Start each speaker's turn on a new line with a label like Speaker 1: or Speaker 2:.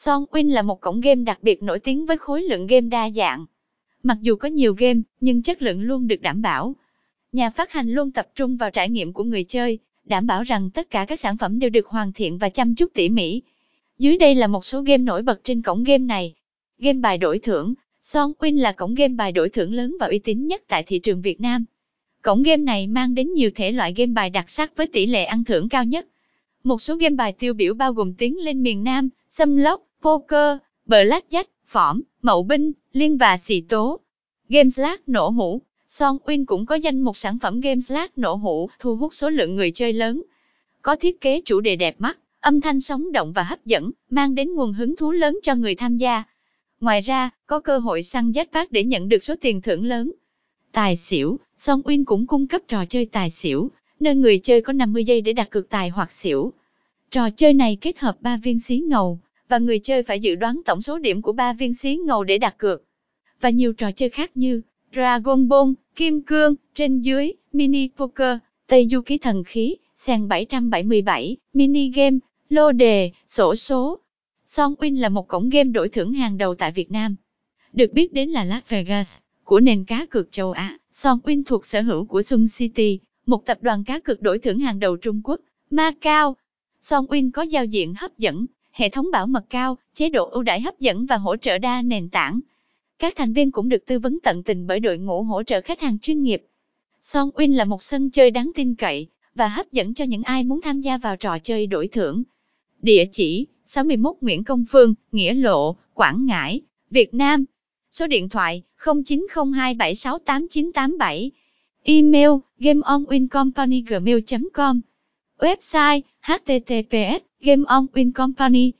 Speaker 1: Son Win là một cổng game đặc biệt nổi tiếng với khối lượng game đa dạng. Mặc dù có nhiều game, nhưng chất lượng luôn được đảm bảo. Nhà phát hành luôn tập trung vào trải nghiệm của người chơi, đảm bảo rằng tất cả các sản phẩm đều được hoàn thiện và chăm chút tỉ mỉ. Dưới đây là một số game nổi bật trên cổng game này. Game bài đổi thưởng, Son Win là cổng game bài đổi thưởng lớn và uy tín nhất tại thị trường Việt Nam. Cổng game này mang đến nhiều thể loại game bài đặc sắc với tỷ lệ ăn thưởng cao nhất. Một số game bài tiêu biểu bao gồm Tiến lên miền Nam, Xâm lốc, Poker, Blackjack, Phỏm, Mậu Binh, Liên và Xì Tố. Game Slash nổ hũ, Son Win cũng có danh một sản phẩm game Slash nổ hũ thu hút số lượng người chơi lớn. Có thiết kế chủ đề đẹp mắt, âm thanh sống động và hấp dẫn, mang đến nguồn hứng thú lớn cho người tham gia. Ngoài ra, có cơ hội săn jackpot để nhận được số tiền thưởng lớn. Tài xỉu, Son Uyên cũng cung cấp trò chơi tài xỉu, nơi người chơi có 50 giây để đặt cược tài hoặc xỉu. Trò chơi này kết hợp 3 viên xí ngầu, và người chơi phải dự đoán tổng số điểm của ba viên xí ngầu để đặt cược. Và nhiều trò chơi khác như Dragon Ball, Kim Cương, trên dưới, Mini Poker, Tây Du Ký Thần Khí, sàn 777, Mini Game, lô đề, sổ số. Son Win là một cổng game đổi thưởng hàng đầu tại Việt Nam. Được biết đến là Las Vegas, của nền cá cược châu Á. Son Win thuộc sở hữu của Sun City, một tập đoàn cá cược đổi thưởng hàng đầu Trung Quốc, Macau. Son Win có giao diện hấp dẫn, hệ thống bảo mật cao, chế độ ưu đãi hấp dẫn và hỗ trợ đa nền tảng. Các thành viên cũng được tư vấn tận tình bởi đội ngũ hỗ trợ khách hàng chuyên nghiệp. Son Win là một sân chơi đáng tin cậy và hấp dẫn cho những ai muốn tham gia vào trò chơi đổi thưởng. Địa chỉ 61 Nguyễn Công Phương, Nghĩa Lộ, Quảng Ngãi, Việt Nam. Số điện thoại 0902768987. Email gameonwincompany.gmail.com Website https Game On Win Company